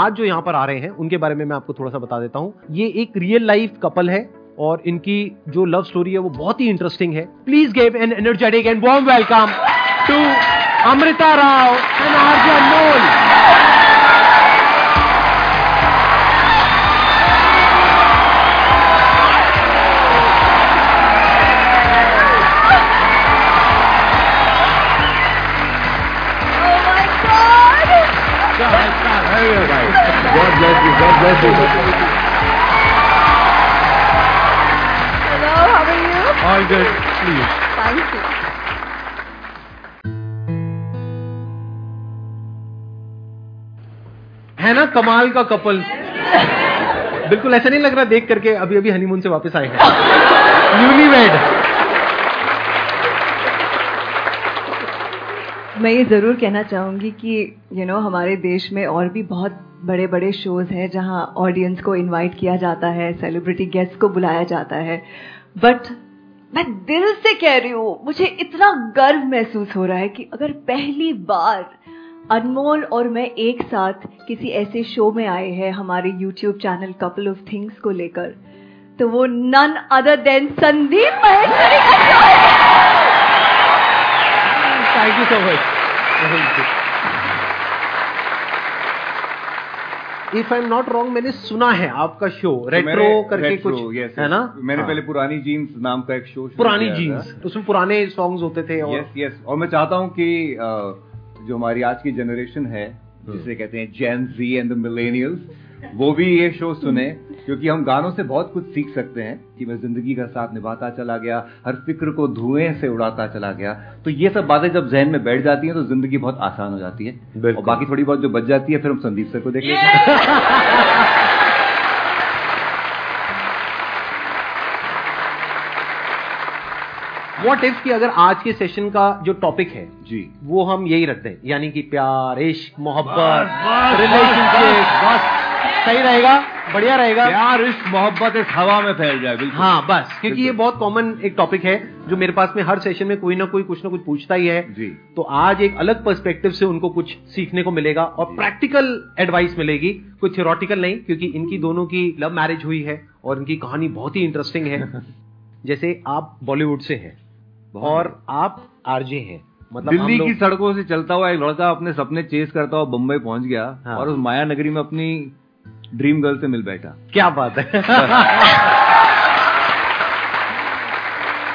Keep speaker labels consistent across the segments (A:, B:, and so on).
A: आज जो यहाँ पर आ रहे हैं, उनके बारे में मैं आपको थोड़ा सा बता देता हूँ। ये एक रियल लाइफ कपल है और इनकी जो लव स्टोरी है, वो बहुत ही इंटरेस्टिंग है। Please gave an energetic and warm welcome to Amrita Rao and RJ Anmol
B: Hello, how are you?
A: Good please
B: Thank you.
A: है ना कमाल का कपल बिल्कुल ऐसा नहीं लग रहा देख करके अभी अभी हनीमून से वापस आए हैं न्यूली वेड
B: मैं ये ज़रूर कहना चाहूँगी कि यू you नो know, हमारे देश में और भी बहुत बड़े बड़े शोज़ हैं जहाँ ऑडियंस को इनवाइट किया जाता है सेलिब्रिटी गेस्ट को बुलाया जाता है बट मैं दिल से कह रही हूँ मुझे इतना गर्व महसूस हो रहा है कि अगर पहली बार अनमोल और मैं एक साथ किसी ऐसे शो में आए हैं हमारे YouTube channel couple of things को लेकर तो वो none other than Sandeep Maheshwari का show है।
A: You so much if I am not wrong मैंने सुना है आपका शो रेट्रो
C: मैंने-
A: करके
C: Retro,
A: कुछ
C: yes,
A: है ना
C: मैंने
A: हाँ।
C: पहले पुरानी जीन्स नाम का एक शो
A: पुरानी। जीन्स उसमें पुराने सॉन्ग्स होते थे और
C: यस यस और मैं चाहता हूँ कि जो हमारी आज की जनरेशन है
A: हम्म।
C: जिसे कहते हैं Gen Z and the millennials वो भी ये शो सुने क्योंकि हम गानों से बहुत कुछ सीख सकते हैं कि मैं ज़िंदगी का साथ निभाता चला गया हर फ़िक्र को धुएँ से उड़ाता चला गया। तो ये सब बातें जब जहन में बैठ जाती हैं तो ज़िंदगी बहुत आसान हो जाती है। और बाकी थोड़ी बहुत जो बच जाती है फिर हम संदीप सर को देख लेते हैं।
A: व्हाट इफ़ कि अगर आज के सेशन का जो टॉपिक है
C: जी।
A: वो हम यही रख दें यानी कि प्यार इश्क मोहब्बत रिलेशनशिप बस। सही रहेगा? बढ़िया रहेगा।
C: प्यार इस मोहब्बत इस हवा में फैल जाए बिल्कुल।
A: हाँ बस क्योंकि ये बहुत कॉमन एक टॉपिक है जो मेरे पास में हर सेशन में कोई ना कोई कुछ ना कुछ पूछता ही है।
C: जी।
A: तो आज एक अलग पर्सपेक्टिव से उनको कुछ सीखने को मिलेगा और प्रैक्टिकल एडवाइस मिलेगी कोई थियोरटिकल नहीं क्योंकि इनकी दोनों की लव मैरिज हुई है और इनकी कहानी बहुत ही इंटरेस्टिंग है। जैसे आप बॉलीवुड से हैं और आप आरजे हैं मतलब
C: दिल्ली की सड़कों से चलता हुआ एक लड़का अपने सपने चेस करता हुआ बम्बई पहुँच गया
A: हाँ।
C: और उस माया नगरी में अपनी ड्रीम गर्ल से मिल बैठा।
A: क्या बात है।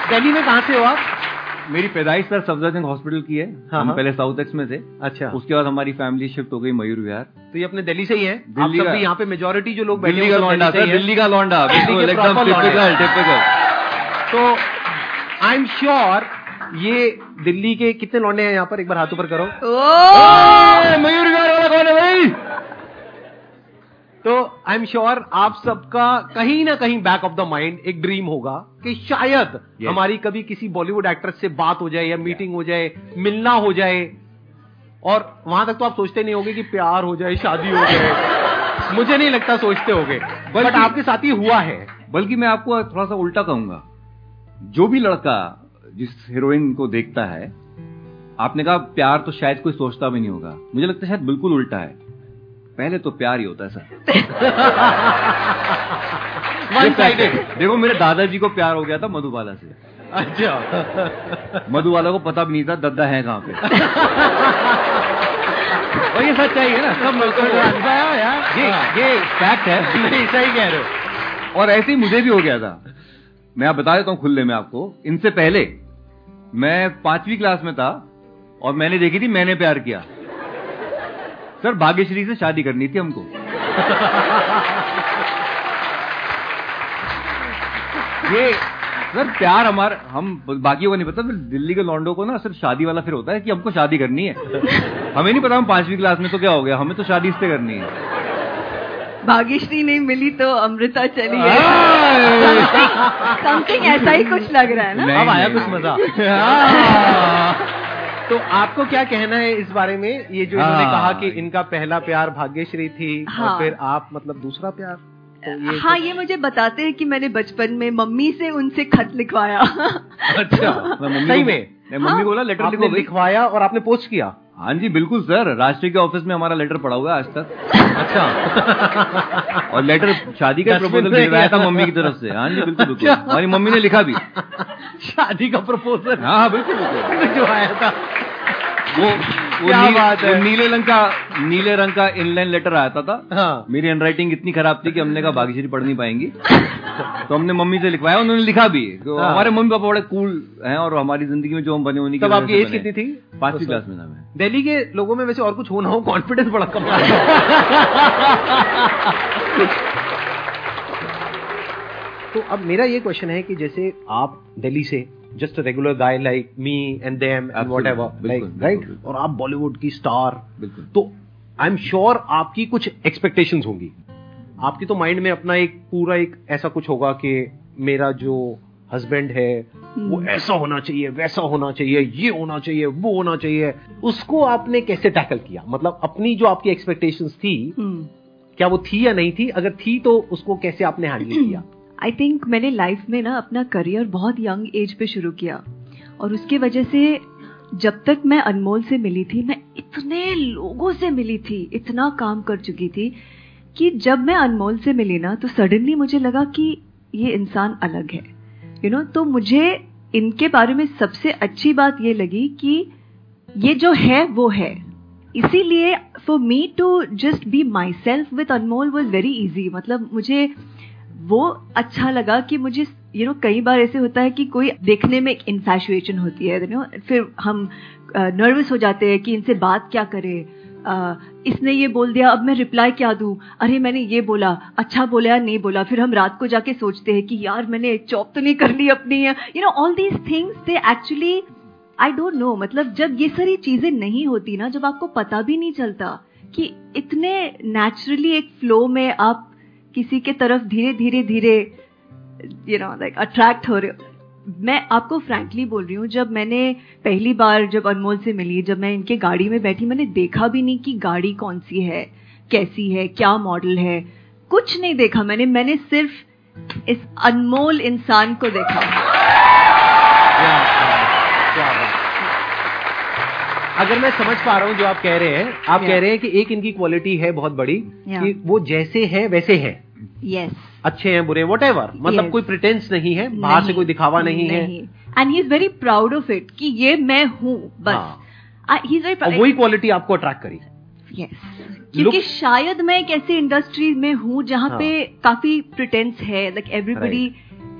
A: दिल्ली में कहाँ से हो आप?
C: मेरी पैदाइश सर सफदरजंग हॉस्पिटल की है।
A: हाँ,
C: हम
A: हाँ।
C: पहले साउथ एक्स में थे।
A: अच्छा।
C: उसके बाद हमारी फैमिली शिफ्ट हो गई मयूर विहार।
A: तो ये अपने दिल्ली से ही है?
C: दिल्ली
A: आप
C: सब
A: भी यहाँ पे मेजोरिटी जो लोग
C: दिल्ली का लौंडा सर दिल्ली का लौंडा। एकदम टिपिकल टिपिकल
A: तो आई एम श्योर ये दिल्ली के कितने लौंडे हैं यहाँ पर? एक बार हाथ ऊपर करो।
C: मयूर विहार वाला कौन है भाई?
A: तो आई एम श्योर आप सबका कहीं ना कहीं बैक ऑफ़ द माइंड एक ड्रीम होगा कि शायद
C: Yes.
A: हमारी कभी किसी बॉलीवुड एक्ट्रेस से बात हो जाए या मीटिंग yeah. हो जाए मिलना हो जाए और वहाँ तक तो आप सोचते नहीं होगे कि प्यार हो जाए शादी हो जाए। मुझे नहीं लगता सोचते होगे बट आपके साथ ही हुआ है।
C: बल्कि मैं आपको थोड़ा सा उल्टा कहूँगा। जो भी लड़का जिस हीरोइन को देखता है आपने कहा प्यार तो शायद कोई सोचता भी नहीं होगा। मुझे लगता है शायद बिल्कुल उल्टा है। पहले तो प्यार ही होता है सर। देखो मेरे दादाजी को प्यार हो गया था मधुबाला से।
A: अच्छा।
C: मधुबाला को पता भी नहीं था दद्दा है कहाँ पे। और ये सच्चाई है ना सब लड़कों
A: यार।
C: ये ये फैक्ट है।
A: नहीं सही कह रहे हो।
C: और ऐसे ही मुझे भी हो गया था। मैं आप बता देता हूँ खुले में आपको। इनसे पहले मैं पांचवी क्लास में था और मैंने देखी थी मैंने प्यार किया। सर भाग्यश्री से शादी करनी थी हमको। ये सर प्यार हमारा हम बाकियों को नहीं पता फिर दिल्ली के लॉन्डो को ना सिर्फ़ शादी वाला फिर होता है कि हमको शादी करनी है। हमें नहीं पता हम पांचवी क्लास में तो क्या हो गया हमें तो शादी इससे करनी है।
B: भाग्यश्री नहीं मिली तो अमृता चली
C: हाँ।
B: समथिंग ऐसा ही कुछ लग रहा है ना?
A: अब आया कुछ मज़ा।
C: हाँ।
A: तो आपको क्या कहना है इस बारे में? ये जो इन्होंने
C: हाँ।
A: कहा कि इनका पहला प्यार भाग्यश्री थी
B: हाँ।
A: और फिर आप मतलब दूसरा प्यार? तो ये
B: हाँ तो... ये मुझे बताते हैं कि मैंने बचपन में मम्मी से उनसे खत लिखवाया।
A: अच्छा
C: मम्मी
A: सही में।
C: मम्मी को बोला लेटर
A: लिखवाया और आपने पोस्ट किया?
C: हाँ जी बिल्कुल सर। राष्ट्रीय के ऑफ़िस में हमारा लेटर पड़ा हुआ है आज तक।
A: अच्छा।
C: और लेटर शादी का प्रपोजल भेजवाया था मम्मी की तरफ़ से। हाँ जी बिल्कुल बिल्कुल। हमारी मम्मी ने लिखा भी।
A: शादी का प्रपोजल
C: हाँ हाँ बिल्कुल बिल्कुल।
A: जो आया था।
C: वो वो,
A: क्या
C: नीले,
A: बात है?
C: वो नीले रंग का नीले रंग का इनलाइन लेटर आता था
A: हाँ।
C: मेरी हैंडराइटिंग इतनी खराब थी कि हमने कहा भाग्यश्री पढ़ नहीं पाएँगी। तो हमने मम्मी से लिखवाया उन्होंने लिखा भी। तो
A: हाँ।
C: हमारे मम्मी पापा बड़े कूल हैं और हमारी ज़िंदगी में जो हम बने उन्हीं की
A: तब आपकी एज कितनी थी?
C: पांचवी क्लास में मैं।
A: दिल्ली के लोगों में वैसे और कुछ होना हो कॉन्फिडेंस बड़ा कम तो अब मेरा ये क्वेश्चन है कि जैसे आप दिल्ली से just regular guy like me and them and whatever like right और आप बॉलीवुड की स्टार
C: बिल्कुल
A: तो आई एम श्योर आपकी कुछ एक्सपेक्टेशन होंगी। आपकी तो माइंड में अपना एक पूरा एक ऐसा कुछ होगा कि मेरा जो हस्बैंड है वो ऐसा होना चाहिए वैसा होना चाहिए ये होना चाहिए वो होना चाहिए। उसको आपने कैसे टैकल किया? मतलब अपनी जो आपकी एक्सपेक्टेशंस थी
B: हम्म
A: क्या वो थी या नहीं थी? अगर थी तो उसको कैसे आपने हैंडल किया?
B: आई थिंक मैंने लाइफ में ना अपना करियर बहुत यंग एज पे शुरू किया। और उसकी वजह से जब तक मैं अनमोल से मिली थी मैं इतने लोगों से मिली थी इतना काम कर चुकी थी कि जब मैं अनमोल से मिली ना तो सडनली मुझे लगा कि ये इंसान अलग है। यू you नो know, तो मुझे इनके बारे में सबसे अच्छी बात ये लगी कि ये जो है वो है। इसीलिए for me to just be myself with Anmol was very easy मतलब मुझे वो अच्छा लगा कि मुझे यू नो कई बार ऐसे होता है कि कोई देखने में एक इन्फेचुएशन होती है यू नो फिर हम नर्वस हो जाते हैं कि इनसे बात क्या करें। इसने ये बोल दिया, अब मैं रिप्लाई क्या दूँ? अरे, मैंने ये बोला अच्छा बोला या नहीं बोला? फिर हम रात को जाके सोचते हैं कि यार, मैंने चॉप तो नहीं कर ली अपनी, you know all these things they actually I don't know मतलब जब ये सारी चीज़ें नहीं होती ना, जब आपको पता भी नहीं चलता कि इतने नेचुरली एक फ्लो में आप किसी के तरफ़ धीरे धीरे धीरे यू नो लाइक अट्रैक्ट हो रहे हो मैं आपको फ्रैंकली बोल रही हूँ जब मैंने पहली बार जब अनमोल से मिली जब मैं इनके गाड़ी में बैठी मैंने देखा भी नहीं कि गाड़ी कौन सी है कैसी है क्या मॉडल है कुछ नहीं देखा मैंने मैंने सिर्फ़ इस अनमोल इंसान को देखा
A: क्या क्या। अगर मैं समझ पा रहा हूँ जो आप कह रहे हैं आप
B: Yeah.
A: कह रहे हैं कि एक इनकी क्वालिटी है बहुत बड़ी
B: Yeah.
A: कि वो जैसे है वैसे हैं
B: यस
A: अच्छे हैं बुरे वट एवर मतलब
B: Yes.
A: कोई प्रिटेंस नहीं है बाहर से कोई दिखावा नहीं, नहीं है।
B: And he is very proud of it कि ये मैं हूँ बस।
A: हाँ।
B: ही वेरी
A: वही क्वालिटी आपको अट्रैक्ट करी।
B: यस क्योंकि शायद मैं एक ऐसी इंडस्ट्री में हूँ जहाँ
A: हाँ।
B: पे काफ़ी प्रिटेंस है like everybody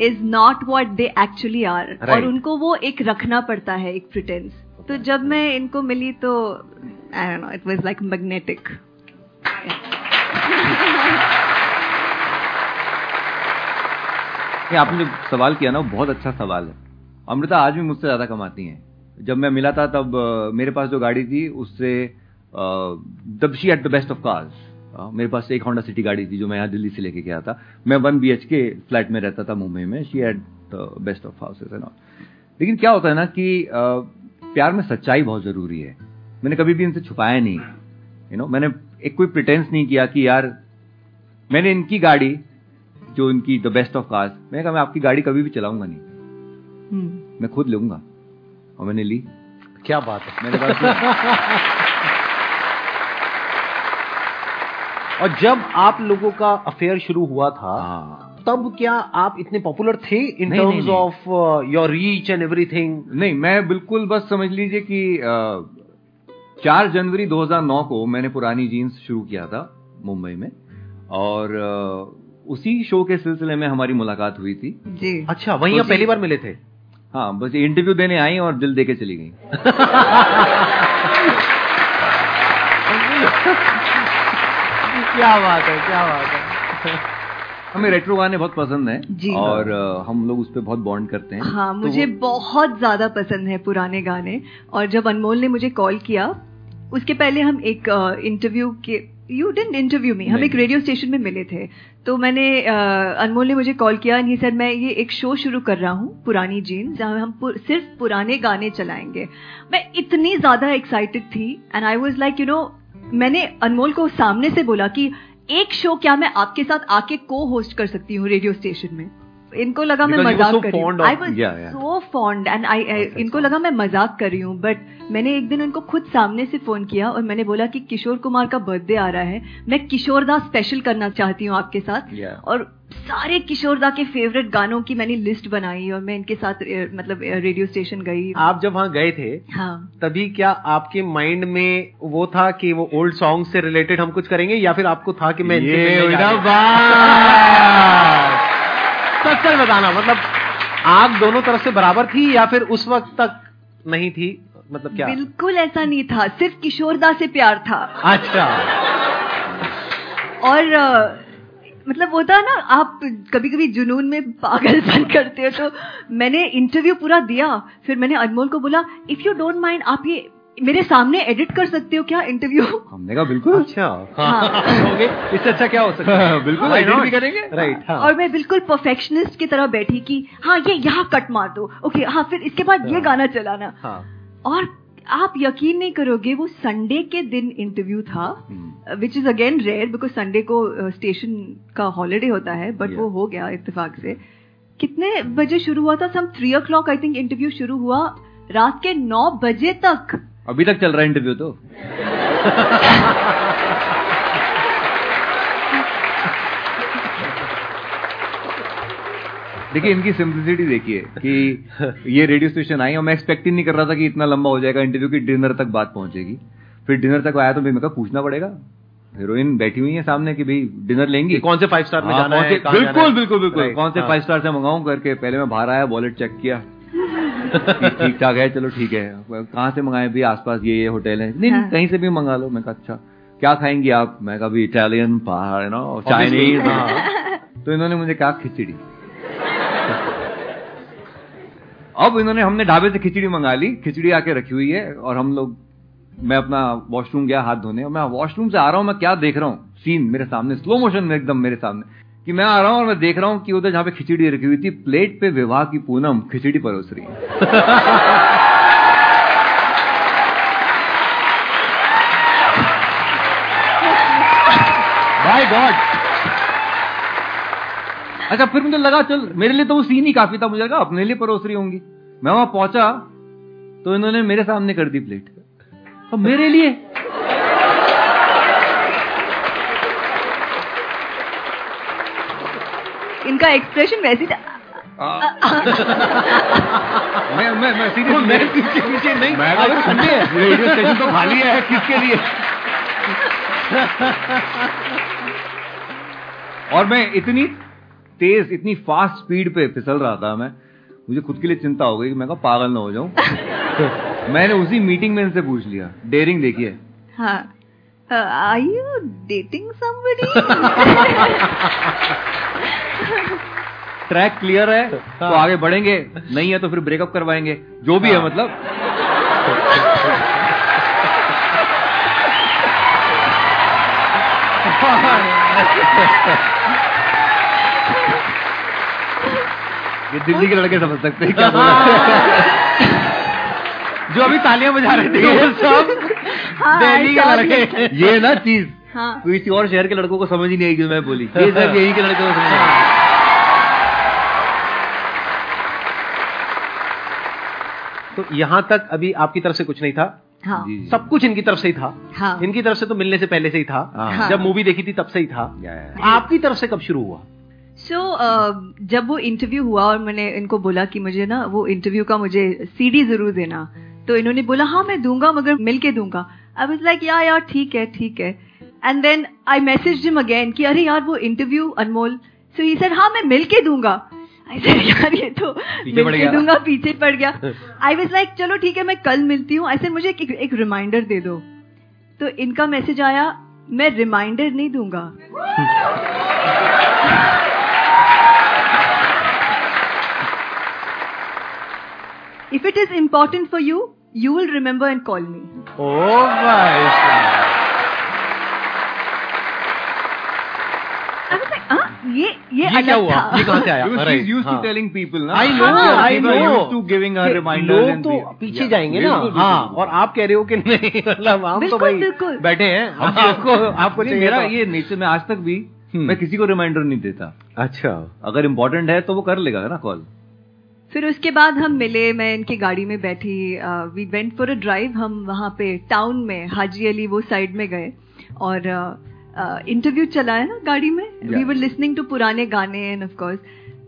B: is not what they actually are और उनको वो एक रखना पड़ता है एक प्रिटेंस तो जब मैं इनको मिली तो I don't know it was like magnetic
C: ये आपने जो सवाल किया ना, वो बहुत अच्छा सवाल है। अमृता, आज भी मुझसे ज़्यादा कमाती हैं। जब मैं मिला था, तब मेरे पास जो गाड़ी थी, उससे तब she had the best of cars मेरे पास एक होंडा सिटी गाड़ी थी, जो मैं यहाँ दिल्ली से लेके गया था। मैं वन बी के फ्लैट में रहता था मुंबई में। She had the best of houses and all लेकिन क्या होता है ना कि प्यार में सच्चाई बहुत ज़रूरी है। मैंने कभी भी इनसे छुपाया नहीं। यू नो मैंने एक कोई प्रिटेंस नहीं किया कि यार, मैंने इनकी गाड़ी जो इनकी द बेस्ट ऑफ़ कार्स मैंने कहा मैं आपकी गाड़ी कभी भी चलाऊँगा नहीं।
B: हम्म।
C: मैं खुद लूँगा। और मैंने ली।
A: क्या बात है।
C: मेरे पास
A: और जब आप लोगों का अफेयर शुरू हुआ था
C: हाँ।
A: तब क्या आप इतने पॉपुलर थे in terms of your reach and everything
C: नहीं मैं बिल्कुल बस समझ लीजिए कि चार जनवरी 2009 को मैंने पुरानी जीन्स शुरू किया था मुंबई में। और अ, उसी शो के सिलसिले में हमारी मुलाकात हुई थी।
B: जी।
A: अच्छा वहीं
C: तो
A: आप पहली बार मिले थे?
C: हाँ बस इंटरव्यू देने आई और दिल दे के चली गई।
A: क्या बात है क्या बात है।
C: हमें रेट्रो गाने बहुत पसंद
B: जी।
C: और हम लोग उस पर बहुत बॉन्ड करते हैं।
B: हाँ
C: तो
B: मुझे
C: वो-
B: बहुत ज़्यादा पसंद है पुराने गाने और जब अनमोल ने मुझे कॉल किया उसके पहले हम एक इंटरव्यू के यू डेंट इंटरव्यू में हम एक रेडियो स्टेशन में मिले थे। तो मैंने अनमोल ने मुझे कॉल किया एंड ही सर मैं ये एक शो शुरू कर रहा हूँ पुरानी जीन जहाँ हम पु, सिर्फ़ पुराने गाने चलाएँगे. मैं इतनी ज़्यादा एक्साइटेड थी and I was like you know मैंने अनमोल को सामने से बोला कि एक शो क्या मैं आपके साथ आके को होस्ट कर सकती हूँ रेडियो स्टेशन में? इनको लगा मैं
A: Because
B: मज़ाक कर रही हूँ। I was. So fond and I इनको लगा मैं मज़ाक कर रही हूँ बट मैंने एक दिन उनको खुद सामने से फ़ोन किया और मैंने बोला कि किशोर कुमार का बर्थडे आ रहा है। मैं किशोरदा स्पेशल करना चाहती हूँ आपके साथ।
C: Yeah.
B: और सारे किशोरदा के फेवरेट गानों की मैंने लिस्ट बनाई और मैं इनके साथ मतलब रेडियो स्टेशन गई।
A: आप जब वहाँ गए थे
B: हाँ।
A: तभी क्या आपके माइंड में वो था कि वो ओल्ड सॉन्ग से रिलेटेड हम कुछ करेंगे या फिर आपको था कि मैं इनसे
C: ये
A: सच सच बताना मतलब आग दोनों तरफ़ से बराबर थी या फिर उस वक्त तक नहीं थी? मतलब क्या?
B: बिल्कुल ऐसा नहीं था सिर्फ़ किशोरदा से प्यार था।
A: अच्छा।
B: और मतलब होता है ना आप कभी कभी जुनून में पागलपन करते हो तो मैंने इंटरव्यू पूरा दिया फिर मैंने अनमोल को बोला इफ़ यू डोंट माइंड आप ये मेरे सामने एडिट कर सकते हो क्या इंटरव्यू
C: हमने कहा बिल्कुल।
A: अच्छा।
B: हाँ।
A: इससे अच्छा क्या हो सकता है?
C: बिल्कुल, edit भी करेंगे।
A: राइट हाँ।
B: और मैं बिल्कुल परफेक्शनिस्ट की तरह बैठी कि हाँ ये यहाँ कट मार दो। ओके हाँ फिर इसके बाद ये
A: हाँ।
B: गाना चलाना।
A: हाँ।
B: और आप यकीन नहीं करोगे वो संडे के दिन इंटरव्यू था। Which is again rare because Sunday को स्टेशन का हॉलीडे होता है बट वो हो गया इतफाक से। कितने बजे शुरू हुआ था? Some three o'clock I think interview शुरू हुआ। रात के नौ बजे तक।
C: अभी तक चल रहा है इंटरव्यू तो। देखिए इनकी सिंप्लिसिटी देखिए कि ये रेडियो स्टेशन आई और मैं एक्सपेक्ट ही नहीं कर रहा था कि इतना लंबा हो जाएगा इंटरव्यू की डिनर तक बात पहुंचेगी। फिर डिनर तक आया तो मैं कहा पूछना पड़ेगा। हीरोइन बैठी हुई है सामने कि भाई डिनर लेंगी?
A: कौन से फाइव स्टार में
C: हाँ,
A: जाना है
C: बिल्कुल बिल्कुल बिल्कुल। कौन से। फाइव स्टार से मंगाऊं करके? पहले मैं बाहर आया वॉलेट चेक किया। कि ठीक ठाक है चलो ठीक है। कहाँ से मंगाए? भी आसपास ये ये होटल है। नहीं
B: हाँ।
C: कहीं से भी मंगा लो। मैं कहा अच्छा क्या खाएँगी आप? मैं कहा भी इटालियन पहाड़ नो चाइनीज़। तो इन्होंने मुझे कहा खिचड़ी। अब इन्होंने हमने ढाबे से खिचड़ी मंगा ली। खिचड़ी आके रखी हुई है और हम लोग मैं अपना वॉशरूम गया हाथ धोने। और मैं वॉशरूम से आ रहा हूँ मैं क्या देख रहा हूँ? सीन मेरे सामने स्लो मोशन में एकदम मेरे सामने। कि मैं आ रहा हूँ और मैं देख रहा हूँ कि उधर जहाँ पे खिचड़ी रखी हुई थी प्लेट पे विवाह की पूनम खिचड़ी परोस रही है।
A: बाय गॉड
C: अच्छा फिर मुझे लगा चल मेरे लिए तो वो सीन ही काफ़ी था मुझे लगा अपने लिए परोस रही होंगी। मैं वहाँ पहुँचा तो इन्होंने मेरे सामने कर दी प्लेट। तो मेरे लिए
B: इनका एक्सप्रेशन वैसी था।
C: मैं मैं मैं
A: तो
C: सीरियस
A: मैं पीछे पीछे नहीं?
C: मैं
A: अगर ठंडे है।
C: रेडियो स्टेशन तो खाली है किसके लिए? और मैं इतनी तेज इतनी फास्ट स्पीड पे फिसल रहा था मैं मुझे खुद के लिए चिंता हो गई कि मैं कहा पागल ना हो जाऊँ। मैंने उसी मीटिंग में इनसे पूछ लिया। डेयरिंग देखिए।
B: हाँ। I you dating somebody
C: track clear है? तो आगे बढ़ेंगे। नहीं है तो फिर ब्रेकअप करवाएँगे। जो भी है मतलब। ये दिल्ली के लड़के समझ सकते हैं क्या बोल।
A: जो अभी तालियाँ बजा रहे थे सब।
B: हाँ,
A: दिल्ली के लड़के।
C: ये ना चीज़
B: हाँ।
C: किसी और शहर के लड़कों को समझ ही नहीं आई जो मैं बोली। ये सब यही के लड़कों को समझ
A: तो यहाँ तक अभी आपकी तरफ़ से कुछ नहीं था?
B: हाँ।
C: जी, जी।
A: सब कुछ इनकी तरफ़ से ही था।
B: हाँ।
A: इनकी तरफ़ से तो मिलने से पहले से ही था।
C: हाँ।
A: जब मूवी देखी थी तब से ही था। आपकी तरफ़ से कब शुरू हुआ?
B: सो so, uh, जब वो इंटरव्यू हुआ और मैंने इनको बोला कि मुझे ना वो इंटरव्यू का मुझे सीडी ज़रूर देना तो इन्होंने बोला हाँ मैं दूँगा मगर मिल के दूँगा। आई वाज लाइक या यार ठीक है ठीक है. And then I message him again कि अरे यार वो इंटरव्यू अनमोल. सो ही सर हाँ मैं मिल के दूँगा यार ये तो
C: पीछे
B: मिल
C: पड़ गया।
B: दूँगा पीछे पड़ गया. आई वाज लाइक चलो ठीक है मैं कल मिलती हूँ. ऐसे मुझे एक, एक रिमाइंडर दे दो. तो इनका मैसेज आया मैं रिमाइंडर नहीं दूँगा. If it is important for you you will remember and call me.
A: ओ भाई
B: I was like, हाँ, ये ये
A: ये क्या हुआ? ये कहाँ से आया?
C: Used
A: हाँ।
C: to telling people ना
A: I know,
C: Yeah,
A: I
C: people are
A: know.
C: used to giving her
A: कि लोग तो पीछे
C: Yeah,
A: जाएँगे ना। हाँ और आप कह रहे हो कि नहीं मतलब हम तो भाई बैठे हैं। आपको आपको
C: नहीं, मेरा
A: तो-
C: ये नेचर में आज तक भी मैं किसी को रिमाइंडर नहीं देता।
A: अच्छा।
C: अगर इम्पोर्टेंट है तो वो कर लेगा ना कॉल
B: फिर उसके बाद हम मिले मैं इनकी गाड़ी में बैठी we went for a drive हम वहाँ पे टाउन में हाजी अली वो साइड में गए और इंटरव्यू uh, चला है ना गाड़ी में? वी वर लिसनिंग टू पुराने गाने एंड ऑफ़ कोर्स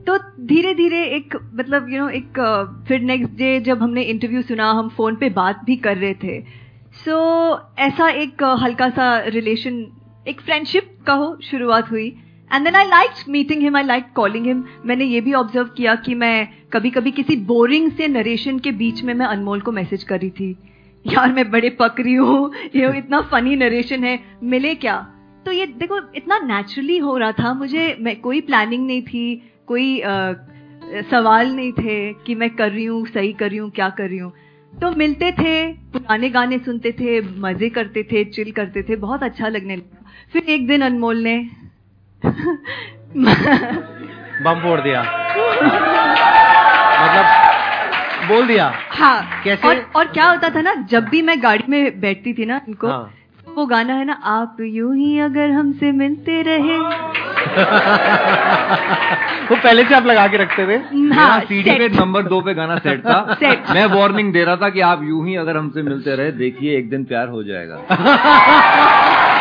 B: तो धीरे धीरे एक मतलब यू नो एक फिर नेक्स्ट डे जब हमने इंटरव्यू सुना हम फ़ोन पे बात भी कर रहे थे। सो so, ऐसा एक हल्का सा रिलेशन एक फ्रेंडशिप कहो शुरुआत हुई। And then I like meeting him I like calling him मैंने ये भी ऑब्ज़र्व किया कि मैं कभी कभी किसी बोरिंग से नरेशन के बीच में मैं अनमोल को मैसेज कर रही थी। यार मैं बड़े पक रही हूँ ये इतना फनी नरेशन है मिले क्या? तो ये देखो इतना नेचुरली हो रहा था मुझे मैं कोई प्लानिंग नहीं थी कोई आ, सवाल नहीं थे कि मैं कर रही हूँ सही कर रही हूँ क्या कर रही हूँ। तो मिलते थे पुराने गाने सुनते थे मज़े करते थे चिल करते थे बहुत अच्छा लगने लगा। फिर एक दिन अनमोल ने
A: बम फोड़ दिया। मतलब बोल दिया।
B: हाँ
A: कैसे?
B: और, और क्या होता था ना जब भी मैं गाड़ी में बैठती थी ना इनको
A: हाँ।
B: वो गाना है ना आप यूँ ही अगर हमसे मिलते रहे।
A: वो पहले से आप लगा के रखते थे?
B: हाँ
C: सीडी पे नंबर दो पे गाना सेट था।
B: Set।
C: मैं वार्निंग दे रहा था कि आप यूँ ही अगर हमसे मिलते रहे देखिए एक दिन प्यार हो जाएगा।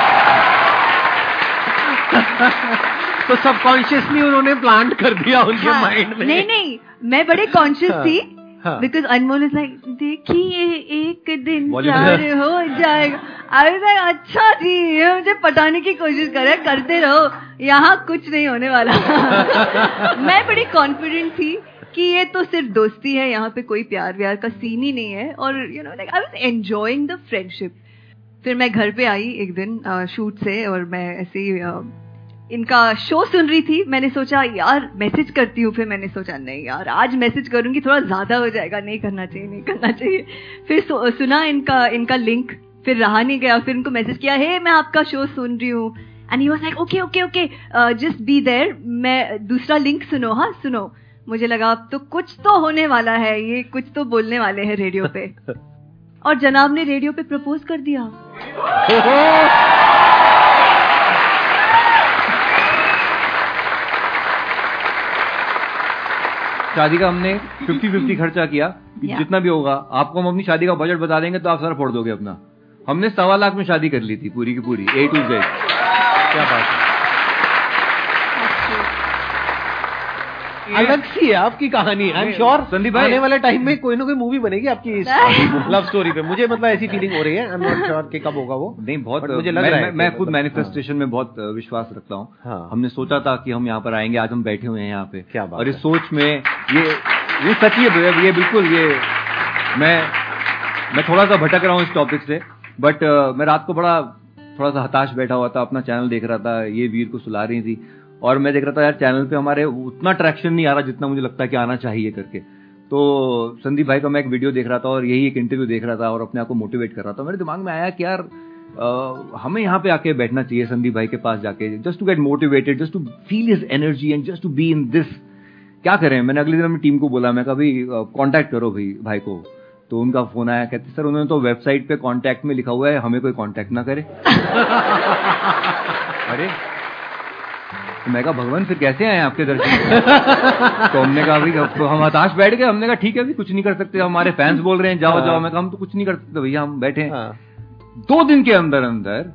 A: तो सबकॉन्शियसली उन्होंने प्लांट कर दिया उनके
B: हाँ,
A: माइंड में।
B: नहीं नहीं मैं बड़े कॉन्शियस
A: हाँ,
B: थी
A: हाँ।
B: बिकॉज़ अनमोल इज़ लाइक देखिए एक दिन प्यार हो जाएगा। आई लाइक अच्छा जी ये मुझे पटाने की कोशिश करे करते रहो यहाँ कुछ नहीं होने वाला। मैं बड़ी कॉन्फिडेंट थी कि ये तो सिर्फ़ दोस्ती है यहाँ पे कोई प्यार व्यार का सीन ही नहीं है और you know like I was enjoying the friendship फिर मैं घर पे आई एक दिन शूट से और मैं ऐसे ही अ, इनका शो सुन रही थी मैंने सोचा यार मैसेज करती हूँ। फिर मैंने सोचा नहीं यार आज मैसेज करूँगी थोड़ा ज़्यादा हो जाएगा नहीं करना चाहिए नहीं करना चाहिए। फिर सुना इनका इनका लिंक फिर रहा नहीं गया फिर इनको मैसेज किया हे मैं आपका शो सुन रही हूँ। And he was like okay okay okay just be there मैं दूसरा लिंक सुनो हाँ सुनो। मुझे लगा अब तो कुछ तो होने वाला है ये कुछ तो बोलने वाले हैं रेडियो पे। और जनाब ने रेडियो पे प्रपोज कर दिया।
C: शादी का हमने 50 50 खर्चा किया कि जितना भी होगा आपको हम अपनी शादी का बजट बता देंगे तो आप सारा फोड़ दोगे अपना। हमने सवा लाख में शादी कर ली थी पूरी की पूरी ए टू जेड
A: क्या बात है। अलग सी है आपकी कहानी आई एम श्योर
C: संदीप भाई-
A: आने वाले टाइम में कोई ना कोई मूवी बनेगी आपकी इस लव स्टोरी पे। मुझे मतलब ऐसी फीलिंग हो रही है आई एम नॉट श्योर कि कब होगा वो।
C: नहीं बहुत
A: मुझे लग रहा है
C: मैं, खुद
A: मतलब-
C: मैनिफेस्टेशन में बहुत विश्वास रखता हूँ।
A: हाँ।
C: हमने सोचा था कि हम यहाँ पर आएँगे आज हम बैठे हुए हैं यहाँ पे।
A: क्या बात
C: और इस सोच में ये ये सच ही है ये बिल्कुल ये मैं मैं थोड़ा सा भटक रहा हूँ इस टॉपिक से। बट मैं रात को बड़ा थोड़ा सा हताश बैठा हुआ था अपना चैनल देख रहा था ये वीर को सुला रही थी। और मैं देख रहा था यार चैनल पे हमारे उतना ट्रैक्शन नहीं आ रहा जितना मुझे लगता है कि आना चाहिए करके। तो संदीप भाई का मैं एक वीडियो देख रहा था और यही एक इंटरव्यू देख रहा था और अपने आप को मोटिवेट कर रहा था। मेरे दिमाग में आया कि यार अ, हमें यहाँ पे आके बैठना चाहिए संदीप भाई के पास जाके just to get motivated just to feel his energy and just to be in this क्या करें? मैंने अगले दिन अपनी टीम को बोला मैं कभी कांटेक्ट करो भाई भाई को। तो उनका फ़ोन आया कहते सर उन्होंने तो वेबसाइट पे कांटेक्ट में लिखा हुआ है हमें कोई कांटेक्ट ना करे। अरे तो मैं कहा भगवान फिर कैसे आए आपके दर्शन तो हमने कहा भाई तो हम हताश बैठ गए हमने कहा ठीक है अभी कुछ नहीं कर सकते हमारे फैंस बोल रहे हैं जाओ जाओ मैं कहा हम तो कुछ नहीं कर सकते भैया हम बैठे हैं। दो दिन के अंदर अंदर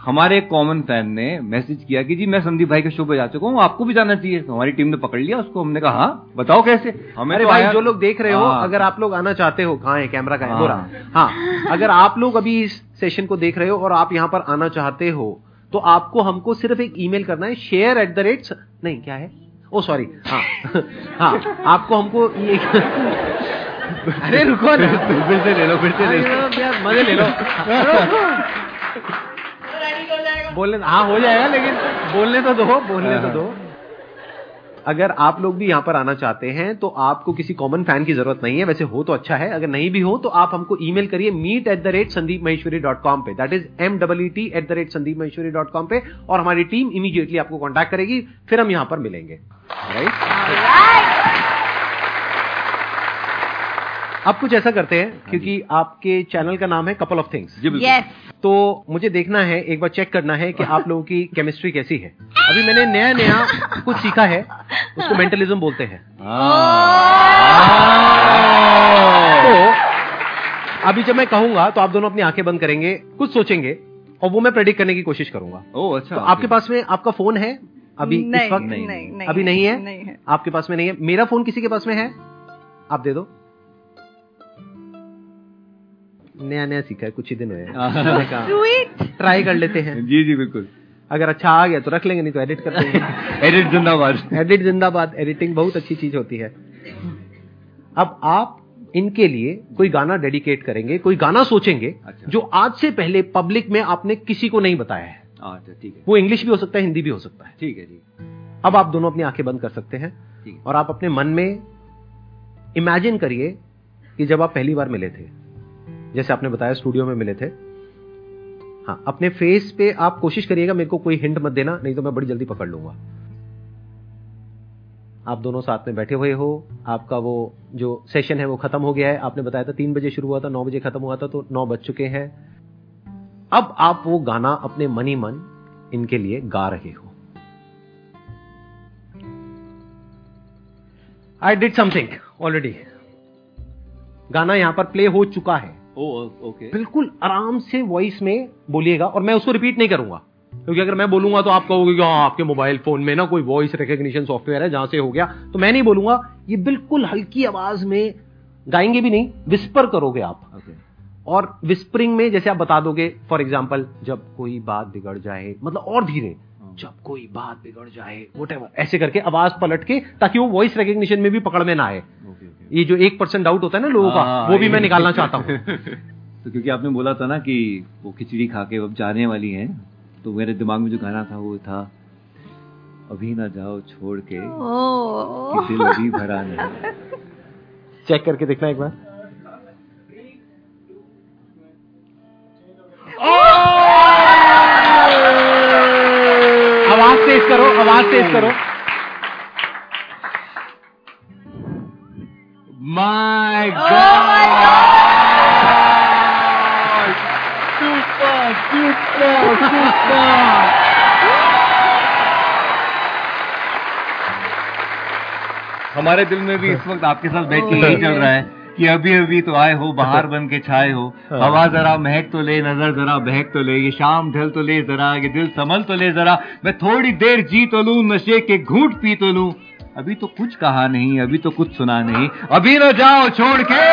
C: हमारे एक कॉमन फ़ैन ने मैसेज किया कि जी मैं संदीप भाई के शो पे जा चुका हूँ आपको भी जाना चाहिए तो हमारी टीम ने पकड़ लिया उसको हमने कहा हाँ बताओ कैसे
A: हमारे
C: तो
A: भाई जो लोग देख रहे हो
C: हाँ।
A: अगर आप लोग आना चाहते हो कहाँ है कैमरा का। हाँ अगर आप लोग अभी इस सेशन को देख रहे हो और आप यहाँ पर आना चाहते हो तो आपको हमको सिर्फ़ एक ईमेल करना है शेयर एट द रेट नहीं क्या है? ओ सॉरी हाँ हाँ आपको हमको ये अरे रुको ना।
C: फिर से ले लो फिर से ले लो।
A: यार मज़े ले लो। बोलने हाँ हो जाएगा लेकिन बोलने तो दो बोलने तो दो। अगर आप लोग भी यहाँ पर आना चाहते हैं तो आपको किसी कॉमन फ़ैन की ज़रूरत नहीं है। वैसे हो तो अच्छा है, अगर नहीं भी हो तो आप हमको ईमेल करिए meet at the rate Sandeep Maheshwari dot com पे। That is M W T at the rate Sandeep Maheshwari dot com पे, और हमारी टीम इमीडिएटली आपको कॉन्टैक्ट करेगी, फिर हम यहाँ पर मिलेंगे। राइट अब कुछ ऐसा करते हैं क्योंकि आपके चैनल का नाम है कपल ऑफ़ थिंग्स
B: यस
A: तो मुझे देखना है एक बार चेक करना है कि आप लोगों की केमिस्ट्री कैसी है। अभी मैंने नया नया कुछ सीखा है उसको मेंटलिज्म बोलते हैं। तो अभी जब मैं कहूँगा तो आप दोनों अपनी आँखें बंद करेंगे कुछ सोचेंगे और वो मैं प्रेडिक्ट करने की कोशिश करूँगा।
C: ओ अच्छा।
A: तो आपके पास में आपका फ़ोन है? अभी
B: नहीं,
A: इस वक्त?
B: नहीं, नहीं, नहीं,
A: अभी नहीं है?
B: नहीं है।
A: आपके पास में नहीं है? मेरा फ़ोन किसी के पास में है? आप दे दो। नया नया सीखा है कुछ ही दिन हुए ट्राई कर लेते हैं।
C: जी जी बिल्कुल।
A: अगर अच्छा आ गया तो रख लेंगे नहीं तो एडिट कर देंगे।
C: एडिट जिंदाबाद।
A: एडिट जिंदाबाद। एडिटिंग बहुत अच्छी चीज़ होती है। अब आप इनके लिए कोई गाना डेडिकेट करेंगे कोई गाना सोचेंगे
C: अच्छा।
A: जो आज से पहले पब्लिक में आपने किसी को नहीं बताया है।
C: अच्छा ठीक है।
A: वो इंग्लिश भी हो सकता है हिंदी भी हो सकता है।
C: ठीक है ठीक
A: अब आप दोनों अपनी आँखें बंद कर सकते हैं और आप अपने मन में इमेजिन करिए कि जब आप पहली बार मिले थे जैसे आपने बताया स्टूडियो में मिले थे। हाँ अपने फेस पे आप कोशिश करिएगा मेरे को कोई हिंट मत देना, नहीं तो मैं बड़ी जल्दी पकड़ लूँगा। आप दोनों साथ में बैठे हुए हो, आपका वो जो सेशन है वो खत्म हो गया है। आपने बताया था तीन बजे शुरू हुआ था, नौ बजे खत्म हुआ था तो नौ बज चुके हैं। अब आप वो गाना अपने मन ही मन इनके लिए गा रहे हो। आई डिड समथिंग ऑलरेडी गाना यहाँ पर प्ले हो चुका है।
C: ओके
A: बिल्कुल आराम से वॉइस में बोलिएगा और मैं उसको रिपीट नहीं करूँगा। क्योंकि अगर मैं बोलूँगा तो आप कहोगे कि हाँ आपके मोबाइल फ़ोन में ना कोई वॉइस रिकग्निशन सॉफ्टवेयर है जहाँ से हो गया तो मैं नहीं बोलूँगा। ये बिल्कुल हल्की आवाज़ में गाएँगे भी नहीं विस्पर करोगे आप। और विस्परिंग में जैसे आप बता दोगे फॉर एग्ज़ाम्पल जब कोई बात बिगड़ जाए मतलब और धीरे जब कोई बात बिगड़ जाए वट ऐसे करके आवाज़ पलट के ताकि वो वॉइस रिकग्निशन में भी पकड़ में ना आए। ये जो एक परसेंट डाउट होता है ना लोगों का
C: हाँ,
A: वो भी मैं निकालना चाहता हूँ।
C: तो क्योंकि आपने बोला था ना कि वो खिचड़ी खा के अब जाने वाली हैं तो मेरे दिमाग में जो गाना था वो था अभी ना जाओ छोड़ के दिल अभी भरा नहीं।
A: चेक करके देखना एक बार। आवाज़ तेज करो आवाज़ तेज करो।
C: माय
A: सुपर सुपर सुपर
C: हमारे दिल में भी इस वक्त आपके साथ बैठ के यही चल रहा है कि अभी अभी तो आए हो बाहर बन के छाए हो। हवा जरा महक तो ले नज़र जरा बहक तो ले ये शाम ढल तो ले जरा ये दिल संभल तो ले जरा। मैं थोड़ी देर जी तो लूँ नशे के घूट पी तो लूँ। अभी तो कुछ कहा नहीं, अभी तो कुछ सुना नहीं। अभी न जाओ छोड़ के।